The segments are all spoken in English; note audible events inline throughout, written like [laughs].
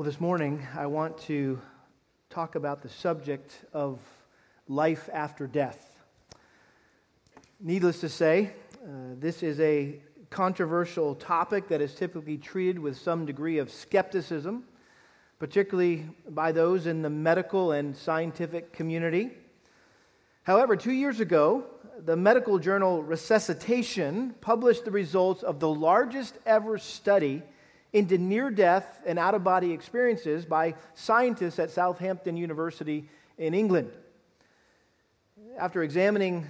Well, this morning I want to talk about the subject of life after death. Needless to say, uh, this is a controversial topic that is typically treated with some degree of skepticism, particularly by those in the medical and scientific community. However, two years ago, the medical journal Resuscitation published the results of the largest ever study into near death and out of body experiences by scientists at Southampton University in England. After examining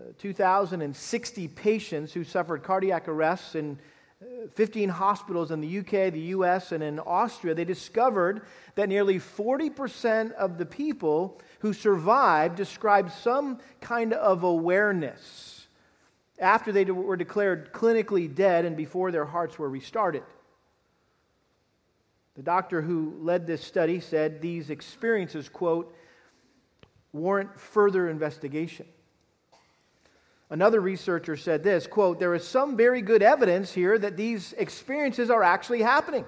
uh, 2,060 patients who suffered cardiac arrests in uh, 15 hospitals in the UK, the US, and in Austria, they discovered that nearly 40% of the people who survived described some kind of awareness after they were declared clinically dead and before their hearts were restarted. The doctor who led this study said these experiences, quote, warrant further investigation. Another researcher said this, quote, there is some very good evidence here that these experiences are actually happening.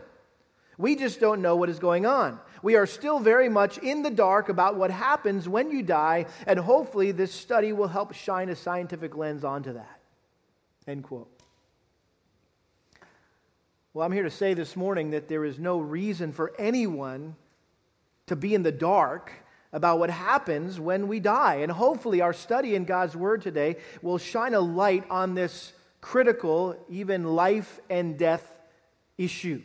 We just don't know what is going on. We are still very much in the dark about what happens when you die, and hopefully this study will help shine a scientific lens onto that. End quote. Well, I'm here to say this morning that there is no reason for anyone to be in the dark about what happens when we die. And hopefully, our study in God's Word today will shine a light on this critical, even life and death issue.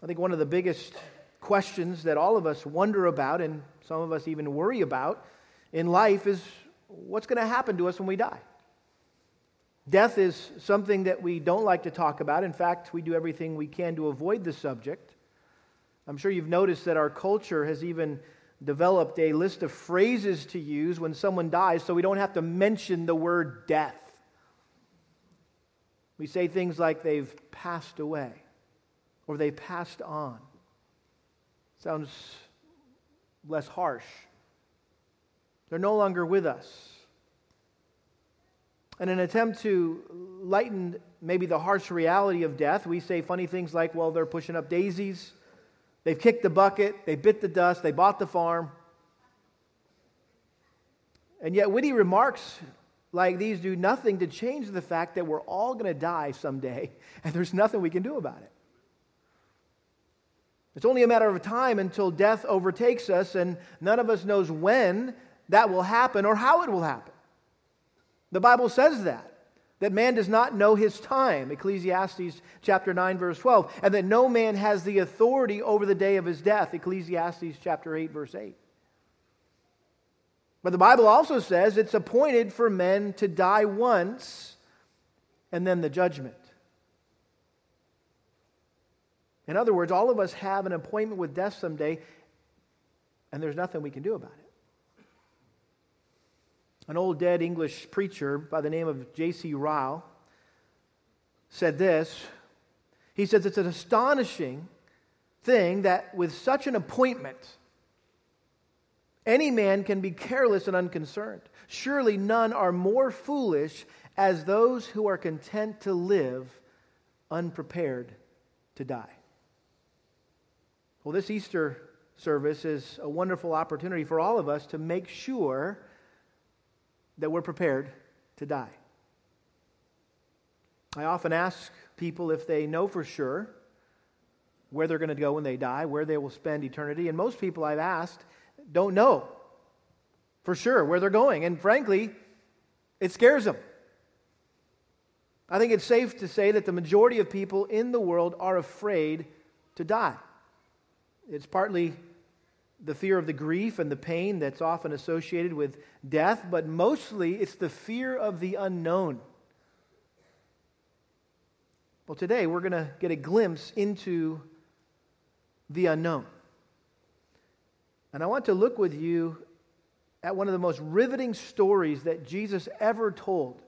I think one of the biggest questions that all of us wonder about, and some of us even worry about in life, is what's going to happen to us when we die? Death is something that we don't like to talk about. In fact, we do everything we can to avoid the subject. I'm sure you've noticed that our culture has even developed a list of phrases to use when someone dies so we don't have to mention the word death. We say things like they've passed away or they passed on. Sounds less harsh. They're no longer with us. In an attempt to lighten maybe the harsh reality of death, we say funny things like, well, they're pushing up daisies, they've kicked the bucket, they bit the dust, they bought the farm. And yet, witty remarks like these do nothing to change the fact that we're all going to die someday, [laughs] and there's nothing we can do about it. It's only a matter of time until death overtakes us, and none of us knows when that will happen or how it will happen. The Bible says that. That man does not know his time, Ecclesiastes chapter 9, verse 12, and that no man has the authority over the day of his death, Ecclesiastes chapter 8, verse 8. But the Bible also says it's appointed for men to die once and then the judgment. In other words, all of us have an appointment with death someday, and there's nothing we can do about it. An old dead English preacher by the name of J.C. Ryle said this. He says, It's an astonishing thing that with such an appointment, any man can be careless and unconcerned. Surely none are more foolish as those who are content to live unprepared to die. Well, this Easter service is a wonderful opportunity for all of us to make sure that we're prepared to die. I often ask people if they know for sure where they're going to go when they die, where they will spend eternity. And most people I've asked don't know for sure where they're going. And frankly, it scares them. I think it's safe to say that the majority of people in the world are afraid to die. It's partly the fear of the grief and the pain that's often associated with death, but mostly it's the fear of the unknown. Well, today we're going to get a glimpse into the unknown. And I want to look with you at one of the most riveting stories that Jesus ever told,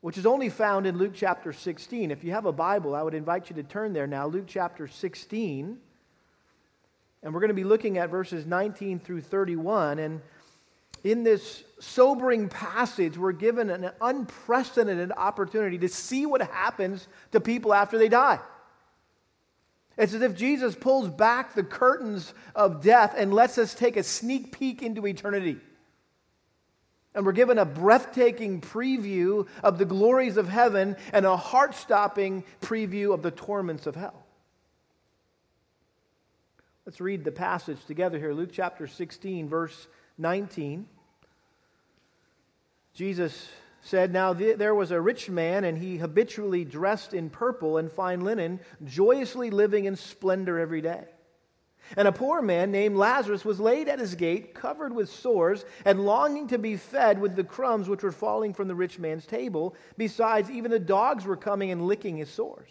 which is only found in Luke chapter 16. If you have a Bible, I would invite you to turn there now, Luke chapter 16. And we're going to be looking at verses 19 through 31. And in this sobering passage, we're given an unprecedented opportunity to see what happens to people after they die. It's as if Jesus pulls back the curtains of death and lets us take a sneak peek into eternity. And we're given a breathtaking preview of the glories of heaven and a heart stopping preview of the torments of hell. Let's read the passage together here Luke chapter 16, verse 19. Jesus said, Now there was a rich man, and he habitually dressed in purple and fine linen, joyously living in splendor every day. And a poor man named Lazarus was laid at his gate, covered with sores, and longing to be fed with the crumbs which were falling from the rich man's table. Besides, even the dogs were coming and licking his sores.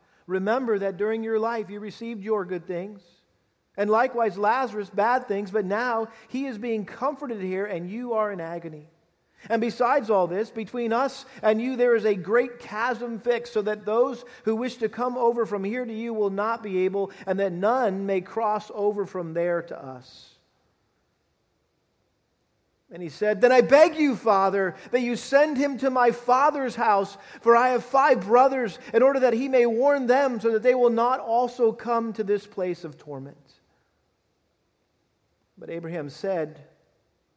remember that during your life you received your good things and likewise, Lazarus, bad things, but now he is being comforted here, and you are in agony. And besides all this, between us and you there is a great chasm fixed, so that those who wish to come over from here to you will not be able, and that none may cross over from there to us. And he said, Then I beg you, Father, that you send him to my father's house, for I have five brothers, in order that he may warn them, so that they will not also come to this place of torment. But Abraham said,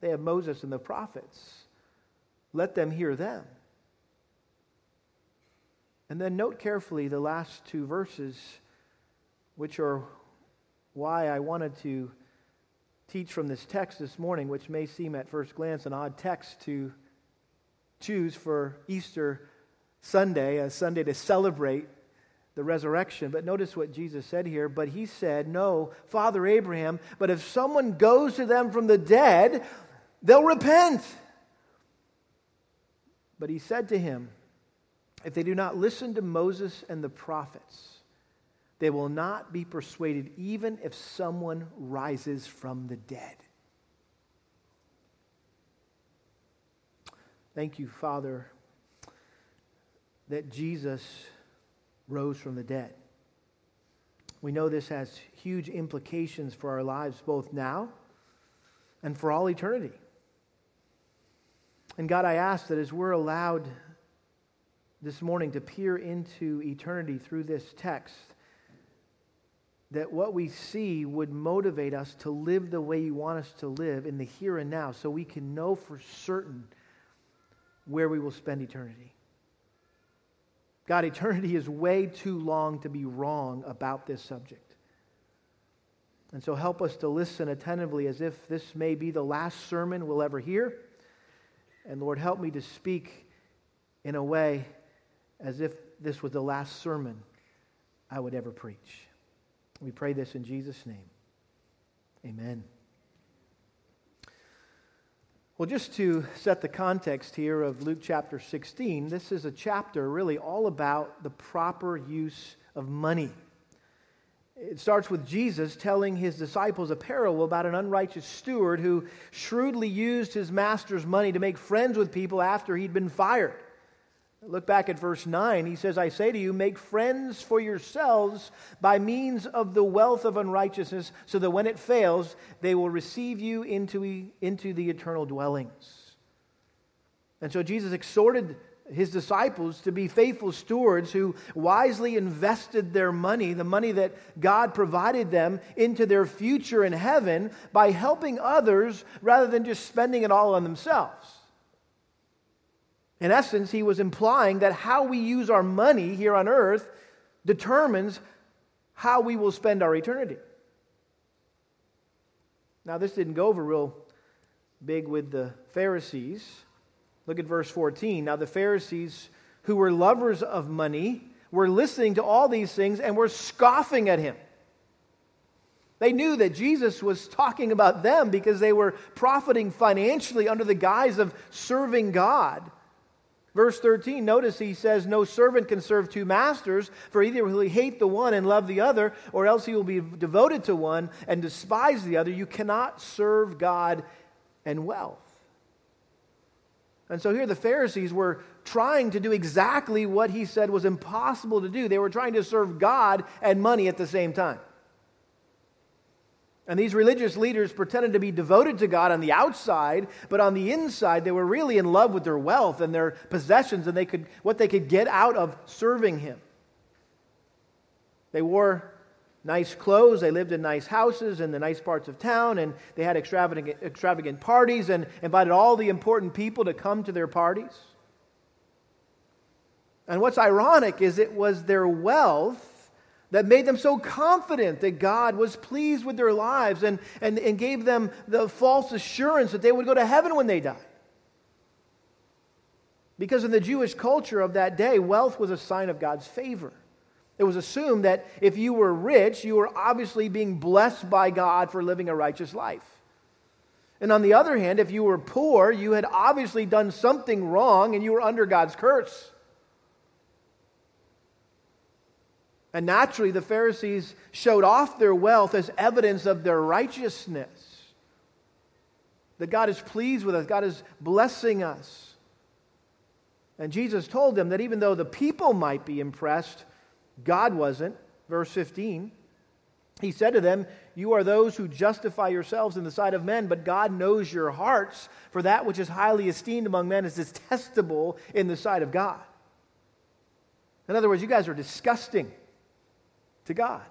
They have Moses and the prophets. Let them hear them. And then note carefully the last two verses, which are why I wanted to teach from this text this morning, which may seem at first glance an odd text to choose for Easter Sunday, a Sunday to celebrate the resurrection. But notice what Jesus said here. But he said, No, Father Abraham, but if someone goes to them from the dead, they'll repent. But he said to him, If they do not listen to Moses and the prophets, they will not be persuaded, even if someone rises from the dead. Thank you, Father, that Jesus rose from the dead. We know this has huge implications for our lives both now and for all eternity. And God, I ask that as we're allowed this morning to peer into eternity through this text, that what we see would motivate us to live the way you want us to live in the here and now so we can know for certain where we will spend eternity. God, eternity is way too long to be wrong about this subject. And so help us to listen attentively as if this may be the last sermon we'll ever hear. And Lord, help me to speak in a way as if this was the last sermon I would ever preach. We pray this in Jesus' name. Amen. Well, just to set the context here of Luke chapter 16, this is a chapter really all about the proper use of money. It starts with Jesus telling his disciples a parable about an unrighteous steward who shrewdly used his master's money to make friends with people after he'd been fired. Look back at verse 9. He says, I say to you, make friends for yourselves by means of the wealth of unrighteousness, so that when it fails, they will receive you into, into the eternal dwellings. And so Jesus exhorted his disciples to be faithful stewards who wisely invested their money, the money that God provided them, into their future in heaven by helping others rather than just spending it all on themselves. In essence, he was implying that how we use our money here on earth determines how we will spend our eternity. Now, this didn't go over real big with the Pharisees. Look at verse 14. Now, the Pharisees, who were lovers of money, were listening to all these things and were scoffing at him. They knew that Jesus was talking about them because they were profiting financially under the guise of serving God. Verse 13, notice he says, No servant can serve two masters, for either will he hate the one and love the other, or else he will be devoted to one and despise the other. You cannot serve God and wealth. And so here the Pharisees were trying to do exactly what he said was impossible to do. They were trying to serve God and money at the same time. And these religious leaders pretended to be devoted to God on the outside, but on the inside, they were really in love with their wealth and their possessions and they could, what they could get out of serving Him. They wore nice clothes, they lived in nice houses in the nice parts of town, and they had extravagant, extravagant parties and invited all the important people to come to their parties. And what's ironic is it was their wealth that made them so confident that God was pleased with their lives and, and, and gave them the false assurance that they would go to heaven when they died. Because in the Jewish culture of that day, wealth was a sign of God's favor. It was assumed that if you were rich, you were obviously being blessed by God for living a righteous life. And on the other hand, if you were poor, you had obviously done something wrong and you were under God's curse. And naturally, the Pharisees showed off their wealth as evidence of their righteousness. That God is pleased with us, God is blessing us. And Jesus told them that even though the people might be impressed, God wasn't. Verse 15. He said to them, You are those who justify yourselves in the sight of men, but God knows your hearts, for that which is highly esteemed among men is detestable in the sight of God. In other words, you guys are disgusting to God.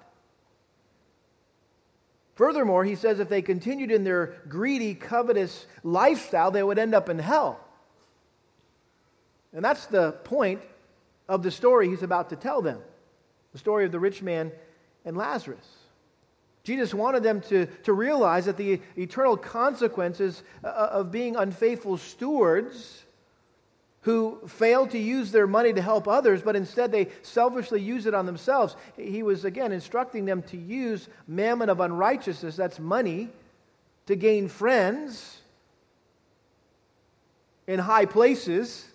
Furthermore, he says if they continued in their greedy, covetous lifestyle, they would end up in hell. And that's the point of the story he's about to tell them the story of the rich man and Lazarus. Jesus wanted them to, to realize that the eternal consequences uh, of being unfaithful stewards who failed to use their money to help others, but instead they selfishly use it on themselves. He was, again, instructing them to use mammon of unrighteousness, that's money, to gain friends in high places.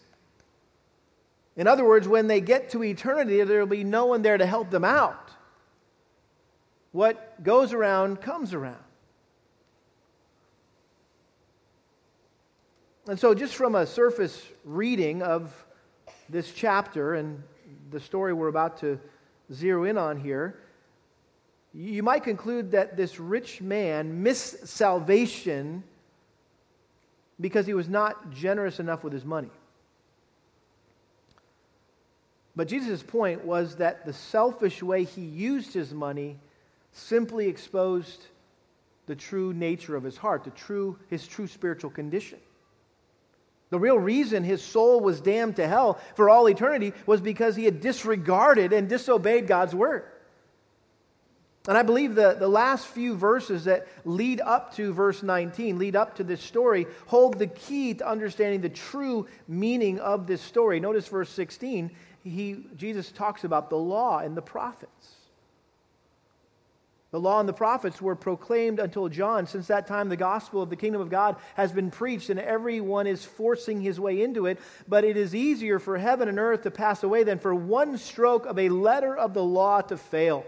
In other words, when they get to eternity, there will be no one there to help them out. What goes around comes around. And so, just from a surface reading of this chapter and the story we're about to zero in on here, you might conclude that this rich man missed salvation because he was not generous enough with his money. But Jesus' point was that the selfish way he used his money simply exposed the true nature of his heart, the true, his true spiritual condition. The real reason his soul was damned to hell for all eternity was because he had disregarded and disobeyed God's word. And I believe the, the last few verses that lead up to verse 19, lead up to this story, hold the key to understanding the true meaning of this story. Notice verse 16, he, Jesus talks about the law and the prophets. The law and the prophets were proclaimed until John. Since that time, the gospel of the kingdom of God has been preached, and everyone is forcing his way into it. But it is easier for heaven and earth to pass away than for one stroke of a letter of the law to fail.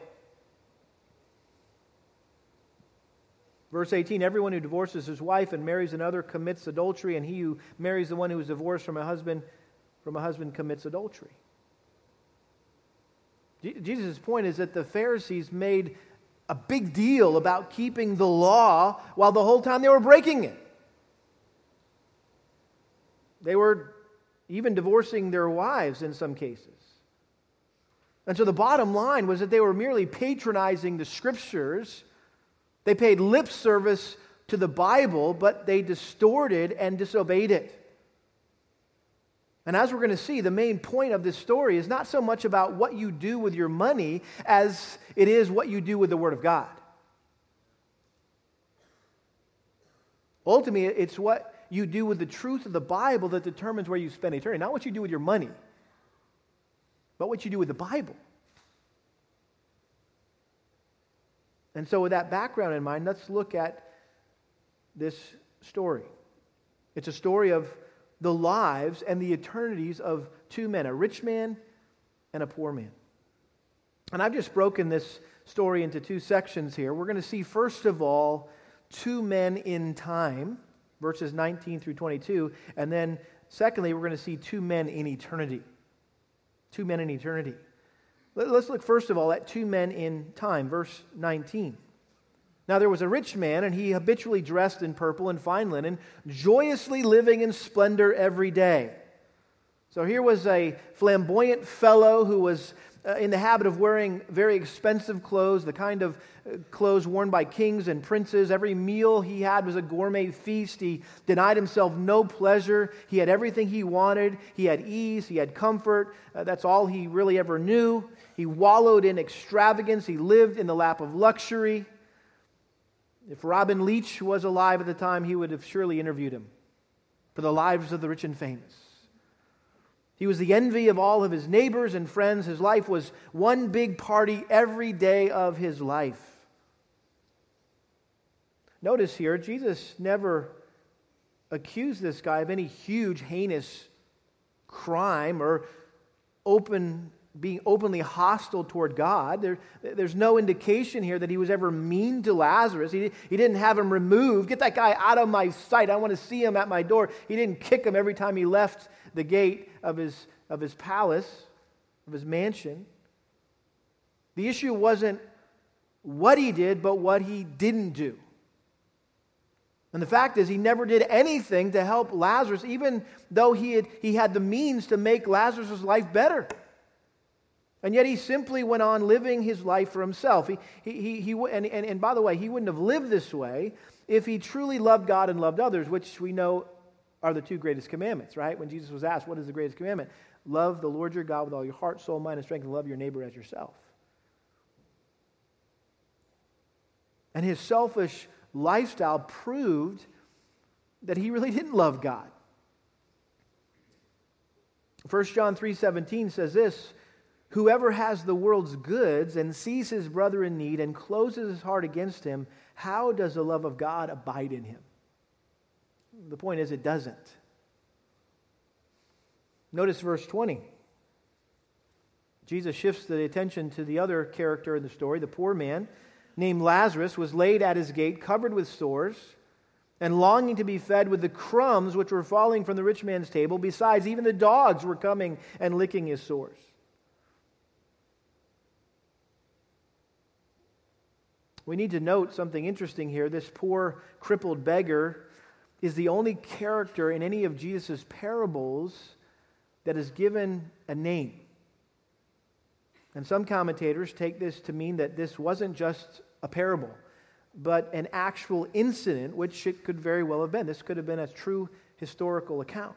Verse 18 Everyone who divorces his wife and marries another commits adultery, and he who marries the one who is divorced from a husband, from a husband commits adultery. Jesus' point is that the Pharisees made a big deal about keeping the law while the whole time they were breaking it. They were even divorcing their wives in some cases. And so the bottom line was that they were merely patronizing the scriptures. They paid lip service to the Bible, but they distorted and disobeyed it. And as we're going to see, the main point of this story is not so much about what you do with your money as it is what you do with the Word of God. Ultimately, it's what you do with the truth of the Bible that determines where you spend eternity. Not what you do with your money, but what you do with the Bible. And so, with that background in mind, let's look at this story. It's a story of the lives and the eternities of two men, a rich man and a poor man. And I've just broken this story into two sections here. We're going to see, first of all, two men in time, verses 19 through 22. And then, secondly, we're going to see two men in eternity. Two men in eternity. Let's look, first of all, at two men in time, verse 19. Now there was a rich man, and he habitually dressed in purple and fine linen, joyously living in splendor every day. So here was a flamboyant fellow who was uh, in the habit of wearing very expensive clothes, the kind of uh, clothes worn by kings and princes. Every meal he had was a gourmet feast. He denied himself no pleasure. He had everything he wanted. He had ease. He had comfort. Uh, that's all he really ever knew. He wallowed in extravagance. He lived in the lap of luxury. If Robin Leach was alive at the time, he would have surely interviewed him for the lives of the rich and famous. He was the envy of all of his neighbors and friends. His life was one big party every day of his life. Notice here, Jesus never accused this guy of any huge, heinous crime or open being openly hostile toward God. There, there's no indication here that he was ever mean to Lazarus. He, he didn't have him removed. Get that guy out of my sight. I want to see him at my door. He didn't kick him every time he left the gate of his, of his palace, of his mansion. The issue wasn't what he did, but what he didn't do. And the fact is, he never did anything to help Lazarus, even though he had, he had the means to make Lazarus' life better. And yet he simply went on living his life for himself. He, he, he, he and, and, and by the way, he wouldn't have lived this way if he truly loved God and loved others, which we know are the two greatest commandments, right? When Jesus was asked, What is the greatest commandment? Love the Lord your God with all your heart, soul, mind, and strength, and love your neighbor as yourself. And his selfish lifestyle proved that he really didn't love God. 1 John 3:17 says this, Whoever has the world's goods and sees his brother in need and closes his heart against him, how does the love of God abide in him? The point is, it doesn't. Notice verse 20. Jesus shifts the attention to the other character in the story. The poor man, named Lazarus, was laid at his gate, covered with sores, and longing to be fed with the crumbs which were falling from the rich man's table. Besides, even the dogs were coming and licking his sores. We need to note something interesting here. This poor, crippled beggar is the only character in any of Jesus' parables that is given a name. And some commentators take this to mean that this wasn't just a parable, but an actual incident, which it could very well have been. This could have been a true historical account.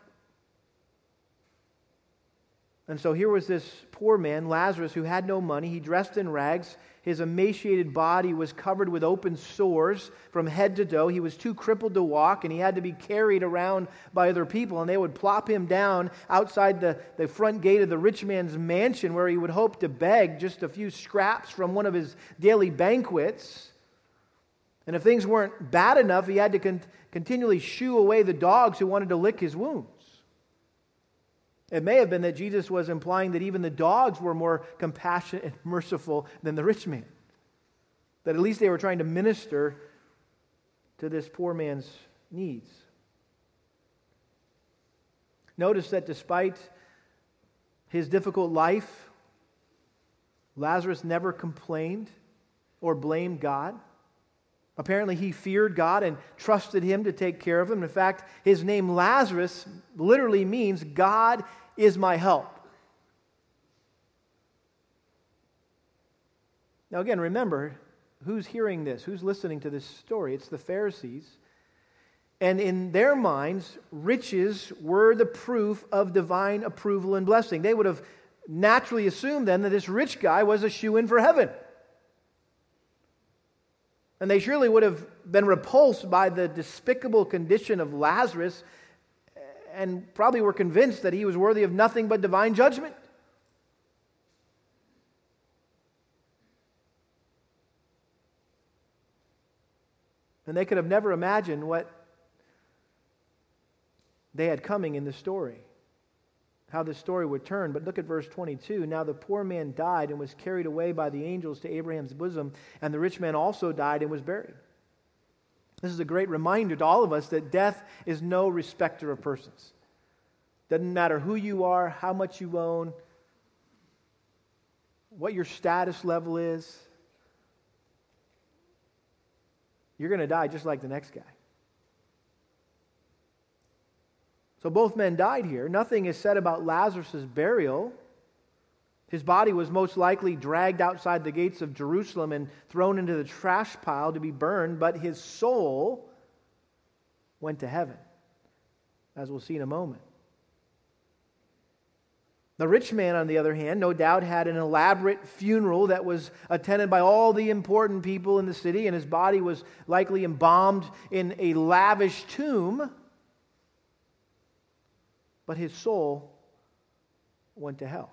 And so here was this poor man, Lazarus, who had no money. He dressed in rags. His emaciated body was covered with open sores from head to toe. He was too crippled to walk, and he had to be carried around by other people. And they would plop him down outside the, the front gate of the rich man's mansion where he would hope to beg just a few scraps from one of his daily banquets. And if things weren't bad enough, he had to con- continually shoo away the dogs who wanted to lick his wounds. It may have been that Jesus was implying that even the dogs were more compassionate and merciful than the rich man. That at least they were trying to minister to this poor man's needs. Notice that despite his difficult life, Lazarus never complained or blamed God. Apparently, he feared God and trusted him to take care of him. In fact, his name Lazarus literally means God is my help. Now, again, remember who's hearing this? Who's listening to this story? It's the Pharisees. And in their minds, riches were the proof of divine approval and blessing. They would have naturally assumed then that this rich guy was a shoe in for heaven. And they surely would have been repulsed by the despicable condition of Lazarus and probably were convinced that he was worthy of nothing but divine judgment. And they could have never imagined what they had coming in the story, how the story would turn. But look at verse 22. Now the poor man died and was carried away by the angels to Abraham's bosom, and the rich man also died and was buried. This is a great reminder to all of us that death is no respecter of persons. Doesn't matter who you are, how much you own, what your status level is. You're going to die just like the next guy. So both men died here. Nothing is said about Lazarus' burial. His body was most likely dragged outside the gates of Jerusalem and thrown into the trash pile to be burned, but his soul went to heaven, as we'll see in a moment. The rich man, on the other hand, no doubt had an elaborate funeral that was attended by all the important people in the city, and his body was likely embalmed in a lavish tomb. But his soul went to hell.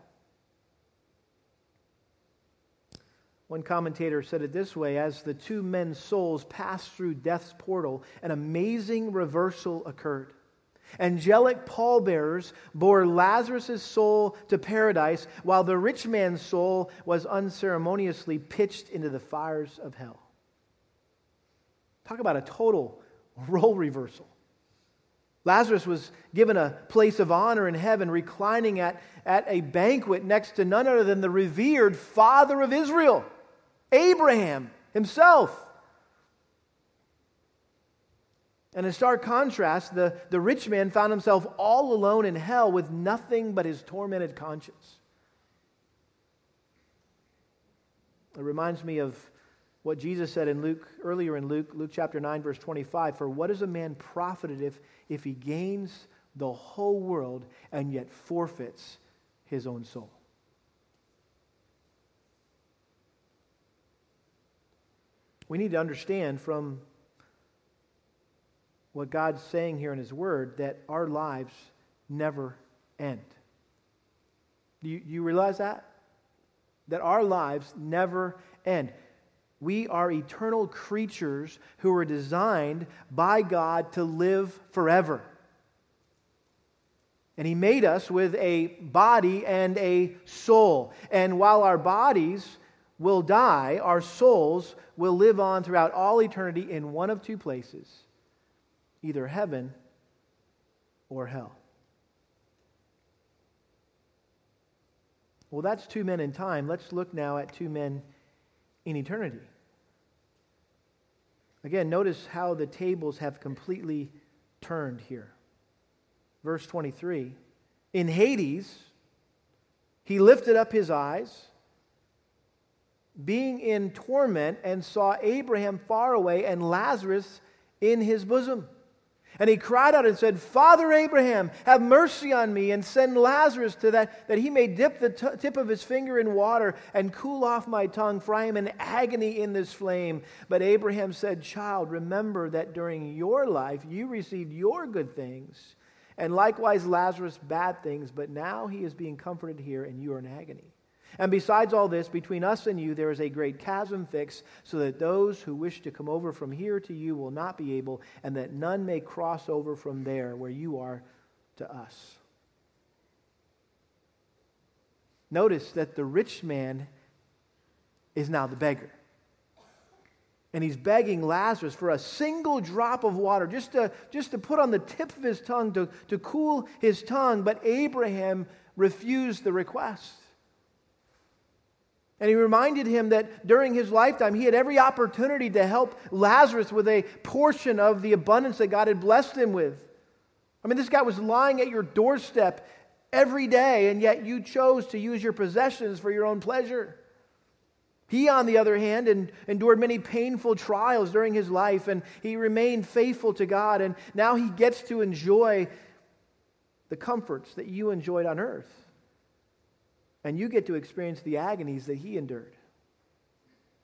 One commentator said it this way as the two men's souls passed through death's portal, an amazing reversal occurred. Angelic pallbearers bore Lazarus' soul to paradise, while the rich man's soul was unceremoniously pitched into the fires of hell. Talk about a total [laughs] role reversal. Lazarus was given a place of honor in heaven, reclining at, at a banquet next to none other than the revered father of Israel, Abraham himself. And in stark contrast, the, the rich man found himself all alone in hell with nothing but his tormented conscience. It reminds me of what Jesus said in Luke earlier in Luke, Luke chapter 9, verse 25. For what is a man profited if, if he gains the whole world and yet forfeits his own soul? We need to understand from what God's saying here in His Word that our lives never end. Do you, you realize that? That our lives never end. We are eternal creatures who were designed by God to live forever. And He made us with a body and a soul. And while our bodies will die, our souls will live on throughout all eternity in one of two places either heaven or hell. Well, that's two men in time. Let's look now at two men in eternity. Again, notice how the tables have completely turned here. Verse 23 In Hades, he lifted up his eyes, being in torment, and saw Abraham far away and Lazarus in his bosom. And he cried out and said, Father Abraham, have mercy on me and send Lazarus to that, that he may dip the t- tip of his finger in water and cool off my tongue, for I am in agony in this flame. But Abraham said, Child, remember that during your life you received your good things, and likewise Lazarus bad things, but now he is being comforted here, and you are in agony. And besides all this, between us and you there is a great chasm fixed, so that those who wish to come over from here to you will not be able, and that none may cross over from there where you are to us. Notice that the rich man is now the beggar. And he's begging Lazarus for a single drop of water, just to, just to put on the tip of his tongue to, to cool his tongue. But Abraham refused the request. And he reminded him that during his lifetime, he had every opportunity to help Lazarus with a portion of the abundance that God had blessed him with. I mean, this guy was lying at your doorstep every day, and yet you chose to use your possessions for your own pleasure. He, on the other hand, endured many painful trials during his life, and he remained faithful to God, and now he gets to enjoy the comforts that you enjoyed on earth. And you get to experience the agonies that he endured.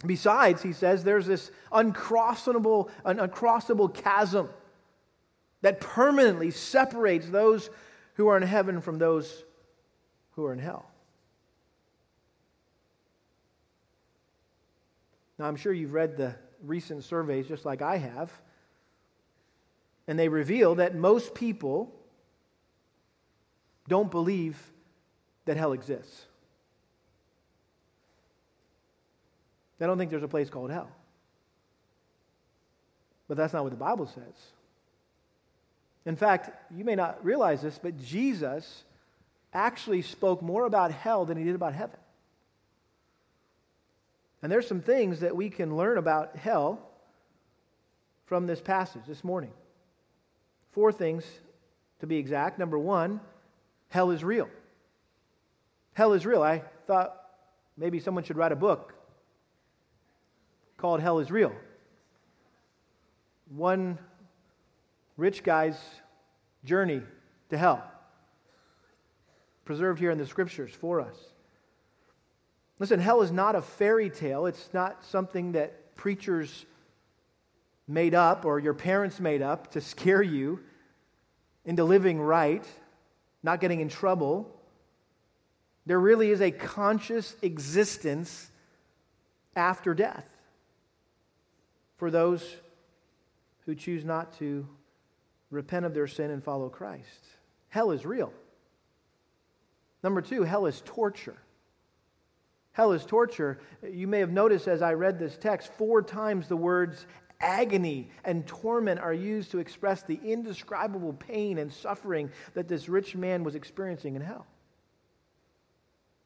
Besides, he says, there's this uncrossable, an uncrossable chasm that permanently separates those who are in heaven from those who are in hell. Now, I'm sure you've read the recent surveys just like I have, and they reveal that most people don't believe that hell exists. They don't think there's a place called hell. But that's not what the Bible says. In fact, you may not realize this, but Jesus actually spoke more about hell than he did about heaven. And there's some things that we can learn about hell from this passage this morning. Four things to be exact. Number one, hell is real. Hell is real. I thought maybe someone should write a book called Hell is Real. One rich guy's journey to hell, preserved here in the scriptures for us. Listen, hell is not a fairy tale. It's not something that preachers made up or your parents made up to scare you into living right, not getting in trouble. There really is a conscious existence after death for those who choose not to repent of their sin and follow Christ. Hell is real. Number two, hell is torture. Hell is torture. You may have noticed as I read this text, four times the words agony and torment are used to express the indescribable pain and suffering that this rich man was experiencing in hell.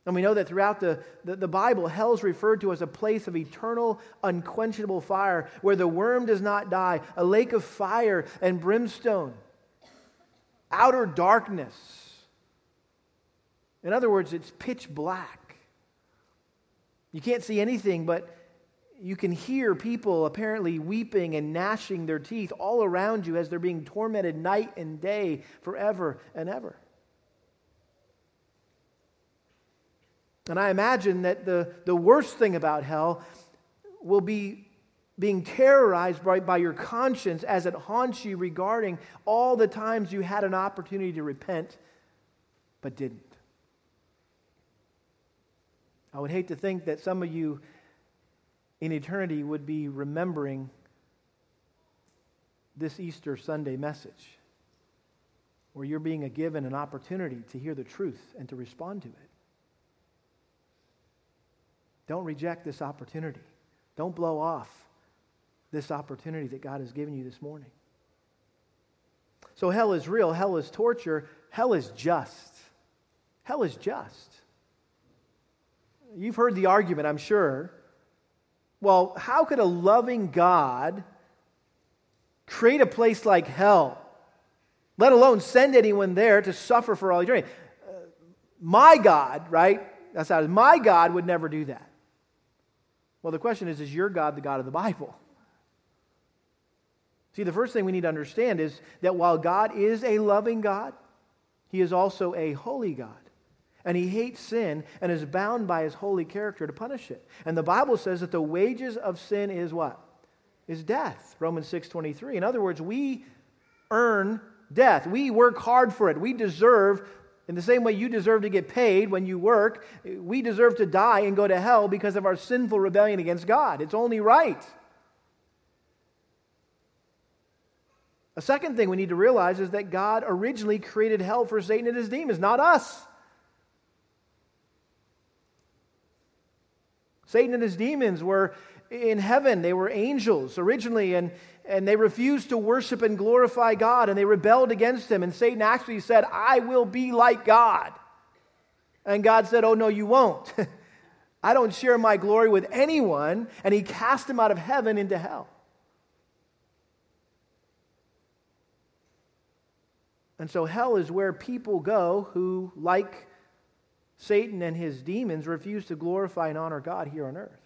And we know that throughout the, the, the, Bible, hell is referred to as a place of eternal, unquenchable fire where the worm does not die, a lake of fire and brimstone, outer darkness. In other words, it's pitch black. You can't see anything, but you can hear people apparently weeping and gnashing their teeth all around you as they're being tormented night and day forever and ever. And I imagine that the, the worst thing about hell will be being terrorized by, by your conscience as it haunts you regarding all the times you had an opportunity to repent but didn't. I would hate to think that some of you in eternity would be remembering this Easter Sunday message, where you're being given an opportunity to hear the truth and to respond to it. Don't reject this opportunity. Don't blow off this opportunity that God has given you this morning. So, hell is real, hell is torture, hell is just. Hell is just. You've heard the argument, I'm sure. Well, how could a loving God create a place like hell, let alone send anyone there to suffer for all eternity? Uh, my God, right? That's how my God would never do that. Well, the question is is your God the God of the Bible? See, the first thing we need to understand is that while God is a loving God, he is also a holy God. And he hates sin and is bound by his holy character to punish it. And the Bible says that the wages of sin is what? Is death. Romans 6:23. In other words, we earn death. We work hard for it. We deserve in the same way you deserve to get paid when you work, we deserve to die and go to hell because of our sinful rebellion against God. It's only right. A second thing we need to realize is that God originally created hell for Satan and his demons, not us. Satan and his demons were in heaven. They were angels originally, and, and they refused to worship and glorify God, and they rebelled against him. And Satan actually said, I will be like God. And God said, Oh, no, you won't. [laughs] I don't share my glory with anyone. And he cast him out of heaven into hell. And so hell is where people go who, like Satan and his demons refuse to glorify and honor God here on earth.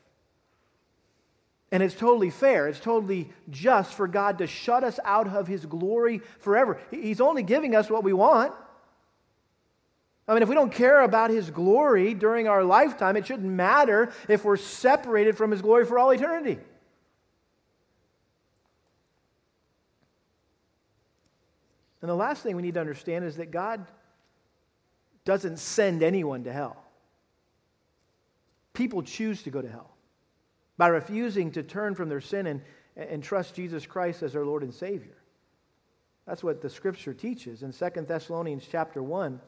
And it's totally fair, it's totally just for God to shut us out of his glory forever. He's only giving us what we want. I mean, if we don't care about his glory during our lifetime, it shouldn't matter if we're separated from his glory for all eternity. And the last thing we need to understand is that God doesn't send anyone to hell. People choose to go to hell by refusing to turn from their sin and, and trust Jesus Christ as their Lord and Savior. That's what the scripture teaches. In 2 Thessalonians chapter 1,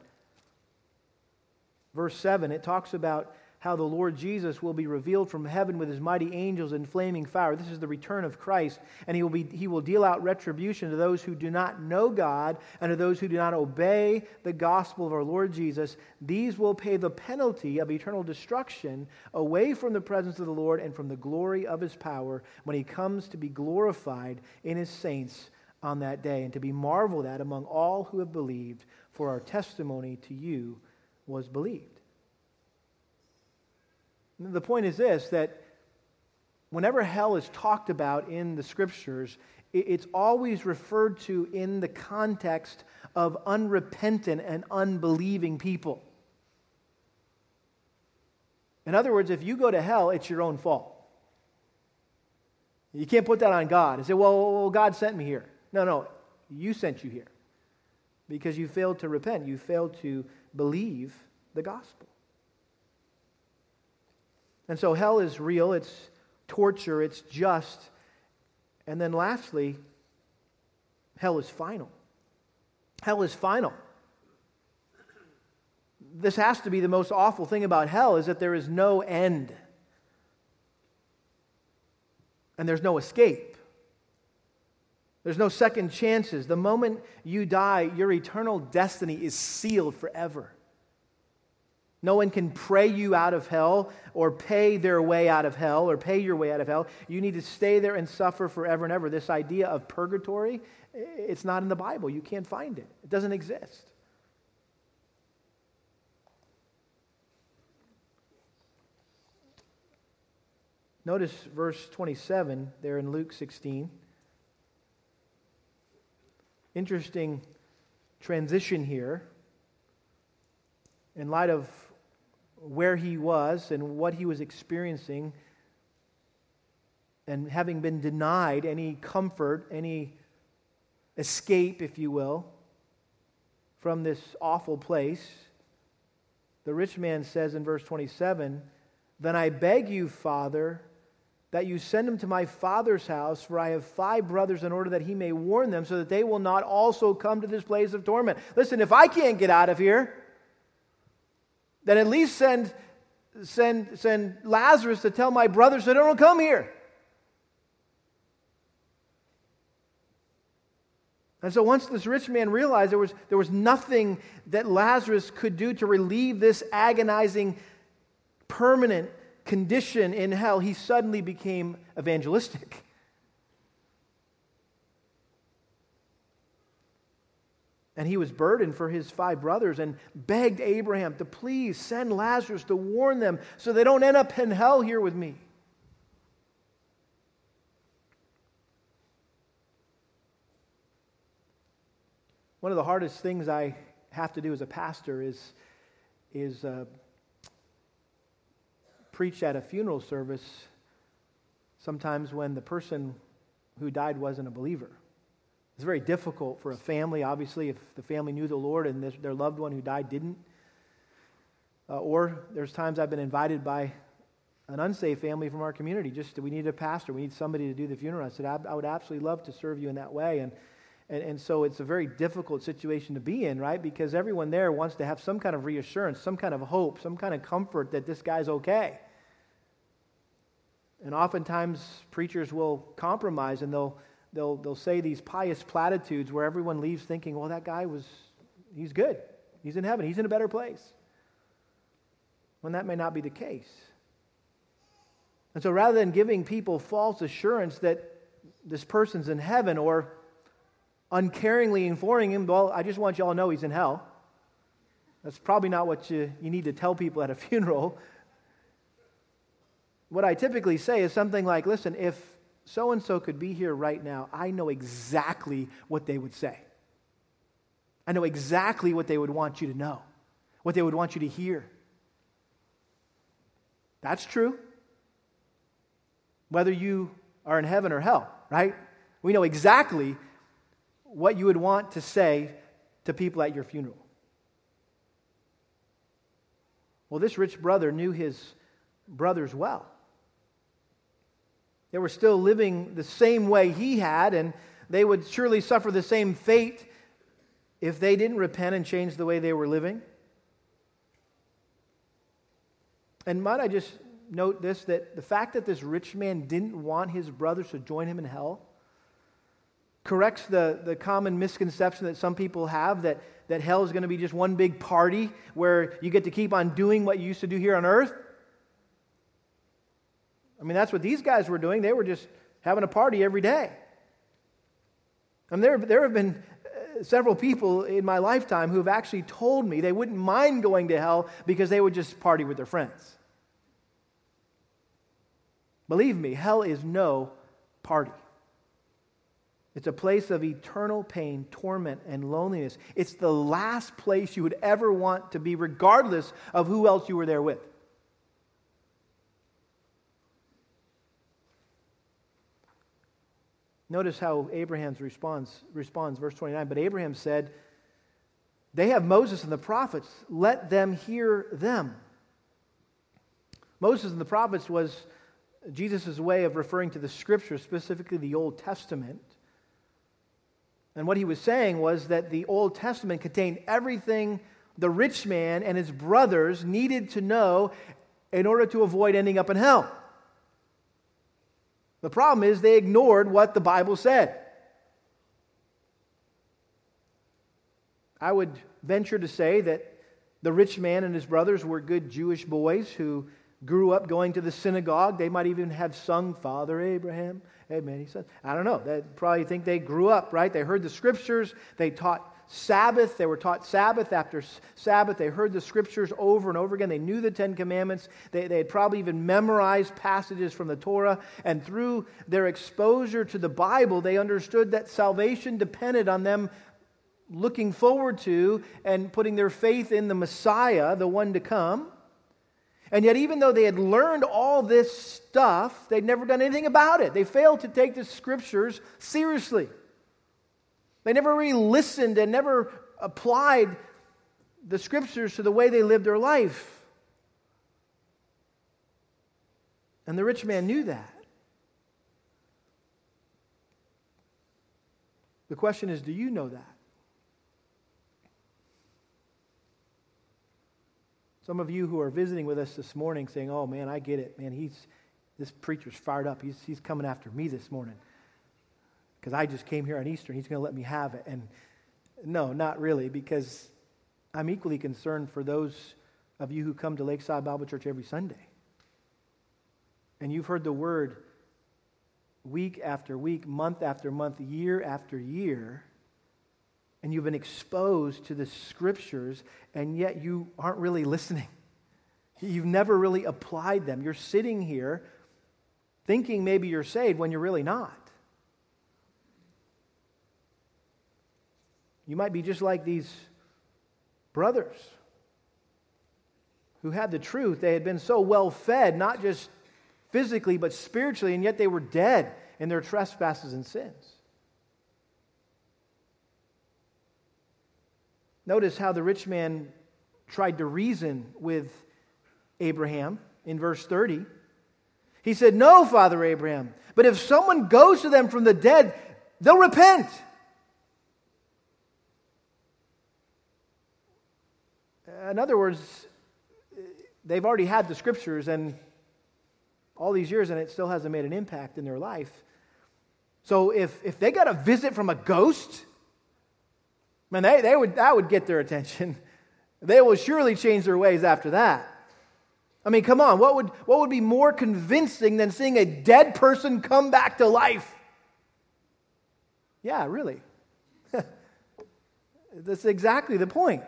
verse 7, it talks about how the Lord Jesus will be revealed from heaven with his mighty angels in flaming fire. This is the return of Christ, and he will, be, he will deal out retribution to those who do not know God and to those who do not obey the gospel of our Lord Jesus. These will pay the penalty of eternal destruction away from the presence of the Lord and from the glory of his power when he comes to be glorified in his saints on that day and to be marveled at among all who have believed, for our testimony to you was believed. The point is this that whenever hell is talked about in the scriptures, it's always referred to in the context of unrepentant and unbelieving people. In other words, if you go to hell, it's your own fault. You can't put that on God and say, well, God sent me here. No, no, you sent you here because you failed to repent. You failed to believe the gospel. And so hell is real, it's torture, it's just. And then lastly, hell is final. Hell is final. This has to be the most awful thing about hell is that there is no end. And there's no escape. There's no second chances. The moment you die, your eternal destiny is sealed forever. No one can pray you out of hell or pay their way out of hell or pay your way out of hell. You need to stay there and suffer forever and ever. This idea of purgatory, it's not in the Bible. You can't find it, it doesn't exist. Notice verse 27 there in Luke 16. Interesting transition here in light of where he was and what he was experiencing, and having been denied any comfort, any escape, if you will, from this awful place, the rich man says in verse 27 Then I beg you, Father, that you send him to my father's house, for I have five brothers, in order that he may warn them, so that they will not also come to this place of torment. Listen, if I can't get out of here, then at least send, send, send Lazarus to tell my brothers that don't come here. And so once this rich man realized there was, there was nothing that Lazarus could do to relieve this agonizing, permanent condition in hell, he suddenly became evangelistic. And he was burdened for his five brothers and begged Abraham to please send Lazarus to warn them so they don't end up in hell here with me. One of the hardest things I have to do as a pastor is, is uh, preach at a funeral service sometimes when the person who died wasn't a believer. It's very difficult for a family, obviously, if the family knew the Lord and their loved one who died didn't. Uh, or there's times I've been invited by an unsafe family from our community. Just we need a pastor, we need somebody to do the funeral. I said, I, I would absolutely love to serve you in that way. And, and, and so it's a very difficult situation to be in, right? Because everyone there wants to have some kind of reassurance, some kind of hope, some kind of comfort that this guy's okay. And oftentimes, preachers will compromise and they'll they'll, they'll say these pious platitudes where everyone leaves thinking, well, that guy was, he's good. He's in heaven. He's in a better place. When that may not be the case. And so rather than giving people false assurance that this person's in heaven or uncaringly informing him, well, I just want you all to know he's in hell. That's probably not what you, you need to tell people at a [laughs] funeral. What I typically say is something like, listen, if so and so could be here right now, I know exactly what they would say. I know exactly what they would want you to know, what they would want you to hear. That's true. Whether you are in heaven or hell, right? We know exactly what you would want to say to people at your funeral. Well, this rich brother knew his brothers well. They were still living the same way he had, and they would surely suffer the same fate if they didn't repent and change the way they were living. And might I just note this that the fact that this rich man didn't want his brothers to join him in hell corrects the, the common misconception that some people have that, that hell is going to be just one big party where you get to keep on doing what you used to do here on earth. I mean, that's what these guys were doing. They were just having a party every day. And there, there have been uh, several people in my lifetime who have actually told me they wouldn't mind going to hell because they would just party with their friends. Believe me, hell is no party. It's a place of eternal pain, torment, and loneliness. It's the last place you would ever want to be, regardless of who else you were there with. Notice how Abraham's response responds, verse 29. But Abraham said, They have Moses and the prophets, let them hear them. Moses and the prophets was Jesus' way of referring to the scriptures, specifically the Old Testament. And what he was saying was that the Old Testament contained everything the rich man and his brothers needed to know in order to avoid ending up in hell. The problem is they ignored what the Bible said. I would venture to say that the rich man and his brothers were good Jewish boys who grew up going to the synagogue. They might even have sung Father Abraham. Amen. He said, I don't know. They probably think they grew up, right? They heard the scriptures. They taught Sabbath. They were taught Sabbath after Sabbath. They heard the scriptures over and over again. They knew the Ten Commandments. They, they had probably even memorized passages from the Torah. And through their exposure to the Bible, they understood that salvation depended on them looking forward to and putting their faith in the Messiah, the one to come. And yet, even though they had learned all this stuff, they'd never done anything about it. They failed to take the scriptures seriously. They never really listened and never applied the scriptures to the way they lived their life. And the rich man knew that. The question is do you know that? Some of you who are visiting with us this morning saying, oh man, I get it. Man, he's, this preacher's fired up. He's, he's coming after me this morning because I just came here on Easter and he's going to let me have it. And no, not really, because I'm equally concerned for those of you who come to Lakeside Bible Church every Sunday. And you've heard the word week after week, month after month, year after year and you've been exposed to the scriptures, and yet you aren't really listening. [laughs] You've never really applied them. You're sitting here thinking maybe you're saved when you're really not. You might be just like these brothers who had the truth. They had been so well fed, not just physically, but spiritually, and yet they were dead in their trespasses and sins. Notice how the rich man tried to reason with Abraham in verse 30. He said, No, Father Abraham, but if someone goes to them from the dead, they'll repent. In other words, they've already had the scriptures and all these years, and it still hasn't made an impact in their life. So if, if they got a visit from a ghost, Man, they, they would, that would get their attention. [laughs] They will surely change their ways after that. I mean, come on, what would, what would be more convincing than seeing a dead person come back to life? Yeah, really. [laughs] That's exactly the point.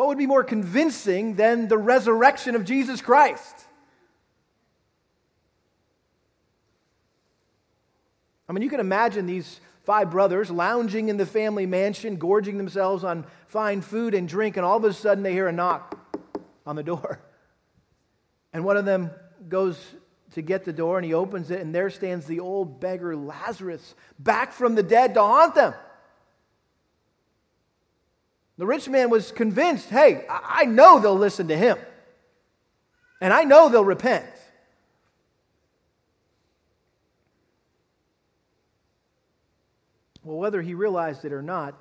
What would be more convincing than the resurrection of Jesus Christ? I mean, you can imagine these five brothers lounging in the family mansion, gorging themselves on fine food and drink, and all of a sudden they hear a knock on the door. [laughs] And one of them goes to get the door and he opens it, and there stands the old beggar Lazarus, back from the dead to haunt them. The rich man was convinced hey, I know they'll listen to him, and I know they'll repent. Well, whether he realized it or not,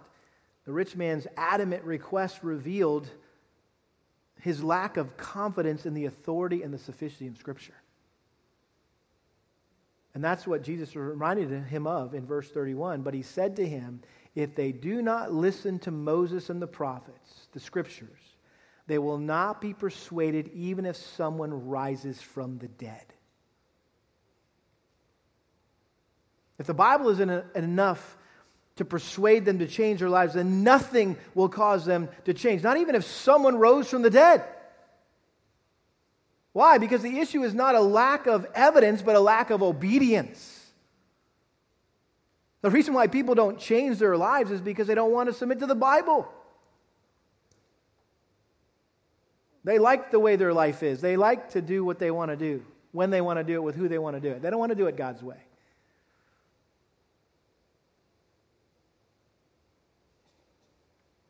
the rich man's adamant request revealed his lack of confidence in the authority and the sufficiency of Scripture. And that's what Jesus reminded him of in verse 31. But he said to him, If they do not listen to Moses and the prophets, the Scriptures, they will not be persuaded even if someone rises from the dead. If the Bible isn't enough to persuade them to change their lives, then nothing will cause them to change. Not even if someone rose from the dead. Why? Because the issue is not a lack of evidence, but a lack of obedience. The reason why people don't change their lives is because they don't want to submit to the Bible. They like the way their life is. They like to do what they want to do, when they want to do it, with who they want to do it. They don't want to do it God's way.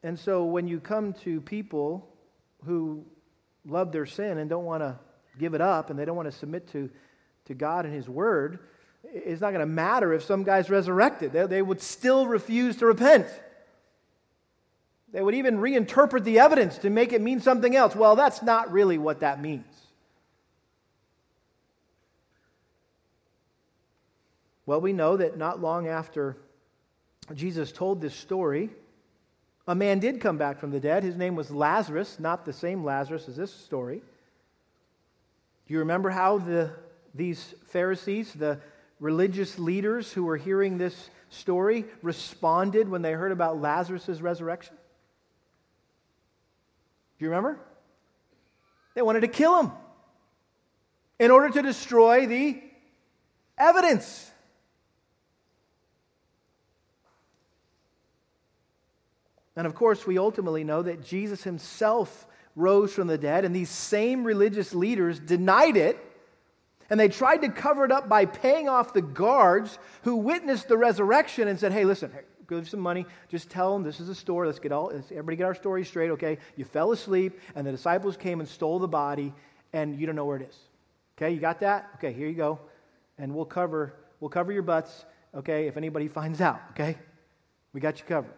And so when you come to people who love their sin and don't want to give it up and they don't want to submit to, to God and His Word, it's not going to matter if some guy's resurrected. They, they would still refuse to repent. They would even reinterpret the evidence to make it mean something else. Well, that's not really what that means. Well, we know that not long after Jesus told this story, a man did come back from the dead. His name was Lazarus, not the same Lazarus as this story. Do you remember how the, these Pharisees, the religious leaders who were hearing this story, responded when they heard about Lazarus' resurrection? Do you remember? They wanted to kill him in order to destroy the evidence. And of course, we ultimately know that Jesus himself rose from the dead, and these same religious leaders denied it. And they tried to cover it up by paying off the guards who witnessed the resurrection and said, Hey, listen, give some money. Just tell them this is a story. Let's get all, let's, everybody get our story straight, okay? You fell asleep, and the disciples came and stole the body, and you don't know where it is. Okay, you got that? Okay, here you go. And we'll cover, we'll cover your butts, okay, if anybody [laughs] finds out, okay? We got you covered.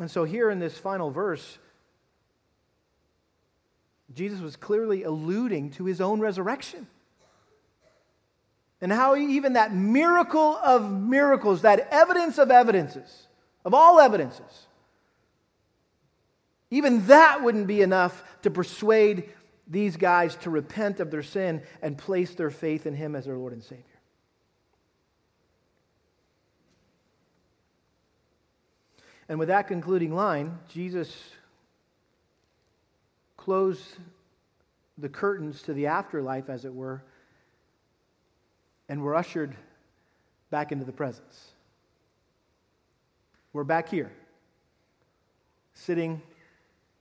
And so, here in this final verse, Jesus was clearly alluding to his own resurrection and how even that miracle of miracles, that evidence of evidences, of all evidences, even that wouldn't be enough to persuade these guys to repent of their sin and place their faith in Him as their Lord and Savior. And with that concluding line, Jesus closed the curtains to the afterlife, as it were, and we're ushered back into the presence. We're back here, sitting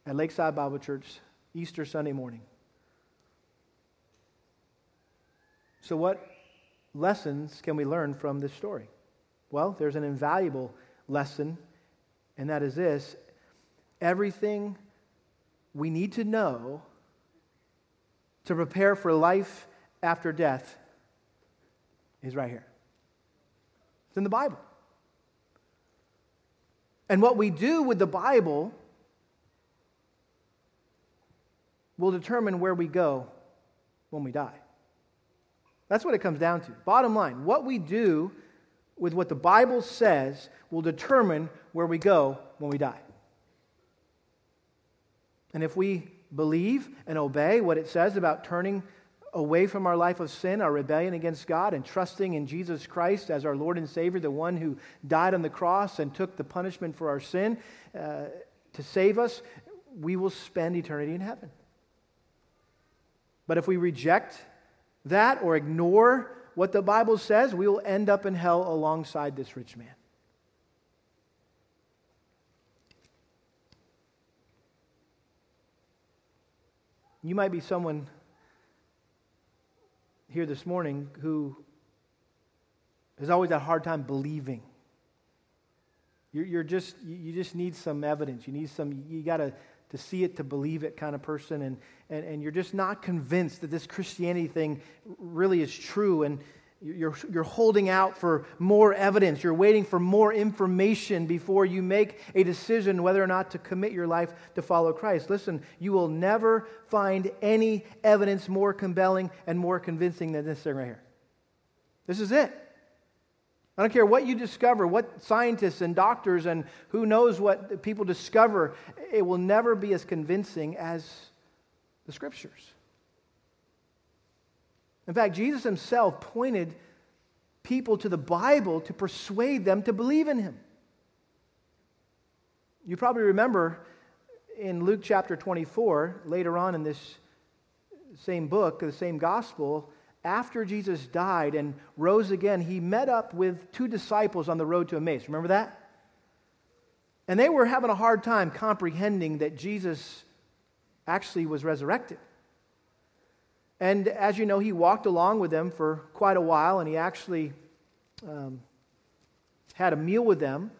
at Lakeside Bible Church Easter Sunday morning. So, what lessons can we learn from this story? Well, there's an invaluable lesson, and that is this everything we need to know to prepare for life after death is right here. It's in the Bible. And what we do with the Bible will determine where we go when we die. That's what it comes down to. Bottom line, what we do with what the Bible says will determine where we go when we die. And if we believe and obey what it says about turning away from our life of sin, our rebellion against God, and trusting in Jesus Christ as our Lord and Savior, the one who died on the cross and took the punishment for our sin uh, to save us, we will spend eternity in heaven. But if we reject that or ignore what the Bible says, we will end up in hell alongside this rich man. You might be someone here this morning who has always had a hard time believing. You're, you're just, you just need some evidence. You need some, you got to to see it to believe it kind of person and, and, and you're just not convinced that this christianity thing really is true and You're, you're holding out for more evidence. You're waiting for more information before you make a decision whether or not to commit your life to follow Christ. Listen, you will never find any evidence more compelling and more convincing than this thing right here. This is it. I don't care what you discover, what scientists and doctors and who knows what people discover, it will never be as convincing as the scriptures. In fact, Jesus himself pointed people to the Bible to persuade them to believe in him. You probably remember in Luke chapter 24, later on in this same book, the same gospel, after Jesus died and rose again, he met up with two disciples on the road to Emmaus. Remember that? And they were having a hard time comprehending that Jesus actually was resurrected. And as you know, he walked along with them for quite a while, and he actually um, had a meal with them.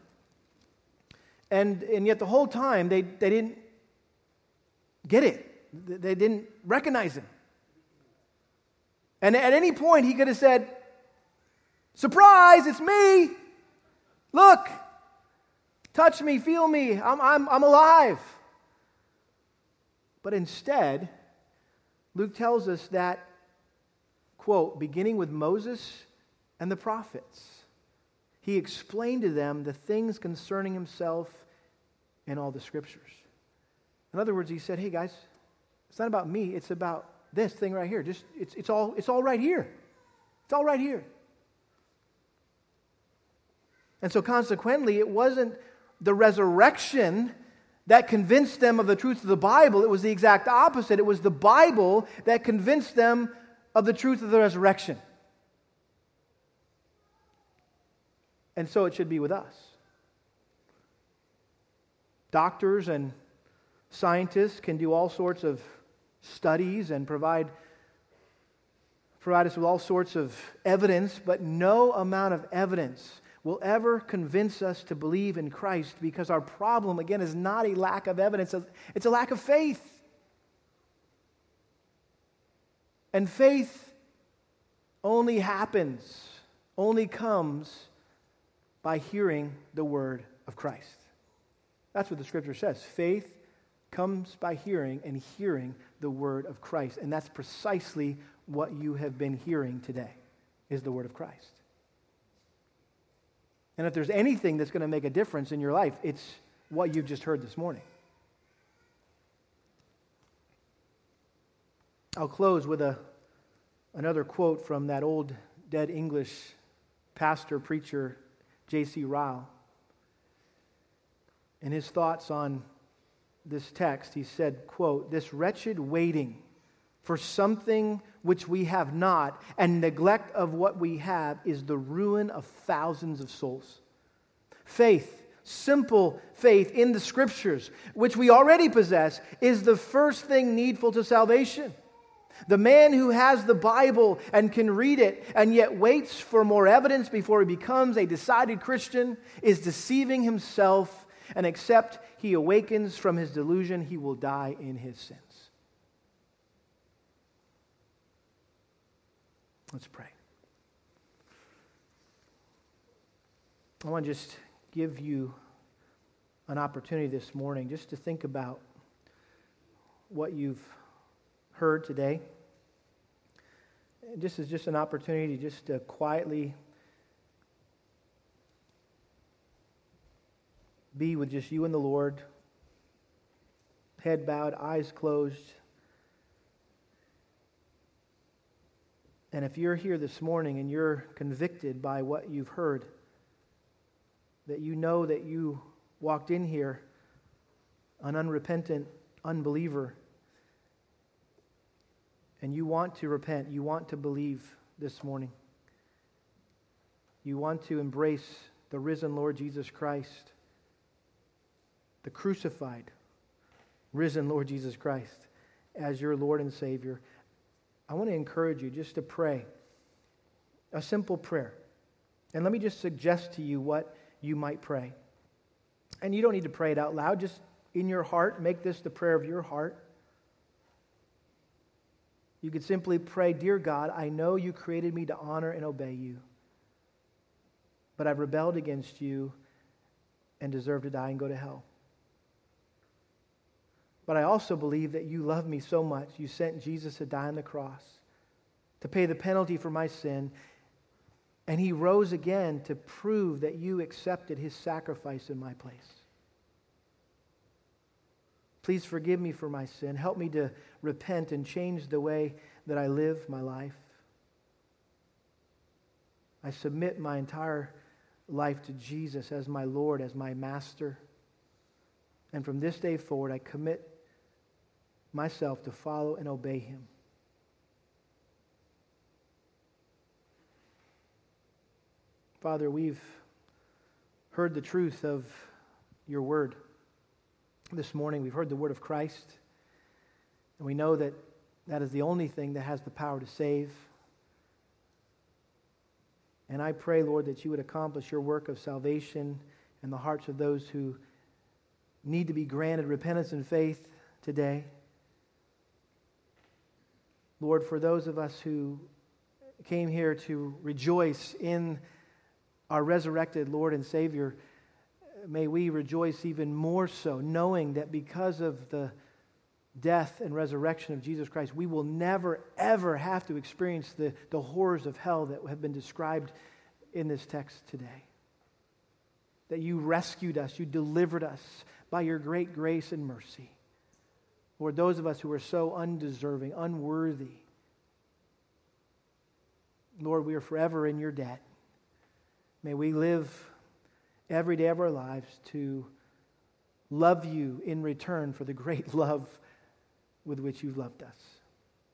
And, and yet, the whole time, they, they didn't get it, they didn't recognize him. And at any point, he could have said, Surprise, it's me! Look, touch me, feel me, I'm, I'm, I'm alive. But instead, Luke tells us that, quote, beginning with Moses and the prophets, he explained to them the things concerning himself in all the scriptures. In other words, he said, hey guys, it's not about me, it's about this thing right here. Just it's, it's all it's all right here. It's all right here. And so consequently, it wasn't the resurrection that convinced them of the truth of the Bible. It was the exact opposite. It was the Bible that convinced them of the truth of the resurrection. And so it should be with us. Doctors and scientists can do all sorts of studies and provide, provide us with all sorts of evidence, but no amount of evidence will ever convince us to believe in Christ because our problem, again, is not a lack of evidence, it's a lack of faith. And faith only happens, only comes by hearing the word of Christ. That's what the scripture says. Faith comes by hearing, and hearing the word of Christ. And that's precisely what you have been hearing today is the word of Christ. And if there's anything that's going to make a difference in your life, it's what you've just heard this morning. I'll close with a, another quote from that old dead English pastor preacher, J.C. Ryle. In his thoughts on this text, he said, quote, this wretched waiting for something which we have not and neglect of what we have is the ruin of thousands of souls. Faith, simple faith in the scriptures, which we already possess, is the first thing needful to salvation. The man who has the Bible and can read it and yet waits for more evidence before he becomes a decided Christian is deceiving himself and except he awakens from his delusion, he will die in his sins. Let's pray. I want to just give you an opportunity this morning just to think about what you've heard today. This is just an opportunity just to quietly be with just you and the Lord, head bowed, eyes closed. And if you're here this morning and you're convicted by what you've heard, that you know that you walked in here an unrepentant unbeliever, and you want to repent, you want to believe this morning, you want to embrace the risen Lord Jesus Christ the crucified, risen Lord Jesus Christ as your Lord and Savior, I want to encourage you just to pray a simple prayer. And let me just suggest to you what you might pray. And you don't need to pray it out loud, just in your heart, make this the prayer of your heart. You could simply pray, Dear God, I know you created me to honor and obey you, but I've rebelled against you and deserve to die and go to hell. But I also believe that you love me so much, you sent Jesus to die on the cross to pay the penalty for my sin. And he rose again to prove that you accepted his sacrifice in my place. Please forgive me for my sin. Help me to repent and change the way that I live my life. I submit my entire life to Jesus as my Lord, as my master. And from this day forward, I commit myself to follow and obey him. Father, we've heard the truth of your word. This morning, we've heard the word of Christ, and we know that that is the only thing that has the power to save. And I pray, Lord, that you would accomplish your work of salvation in the hearts of those who need to be granted repentance and faith today. Lord, for those of us who came here to rejoice in our resurrected Lord and Savior, may we rejoice even more so, knowing that because of the death and resurrection of Jesus Christ, we will never, ever have to experience the, the horrors of hell that have been described in this text today. That you rescued us, you delivered us by your great grace and mercy. Lord, those of us who are so undeserving, unworthy, Lord, we are forever in your debt. May we live every day of our lives to love you in return for the great [laughs] love with which you've loved us.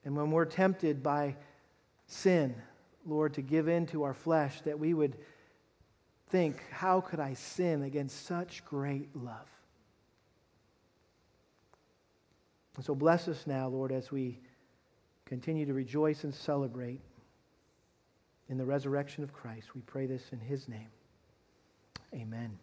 And when we're tempted by sin, Lord, to give in to our flesh, that we would think, how could I sin against such great love? And so bless us now, Lord, as we continue to rejoice and celebrate in the resurrection of Christ. We pray this in his name. Amen.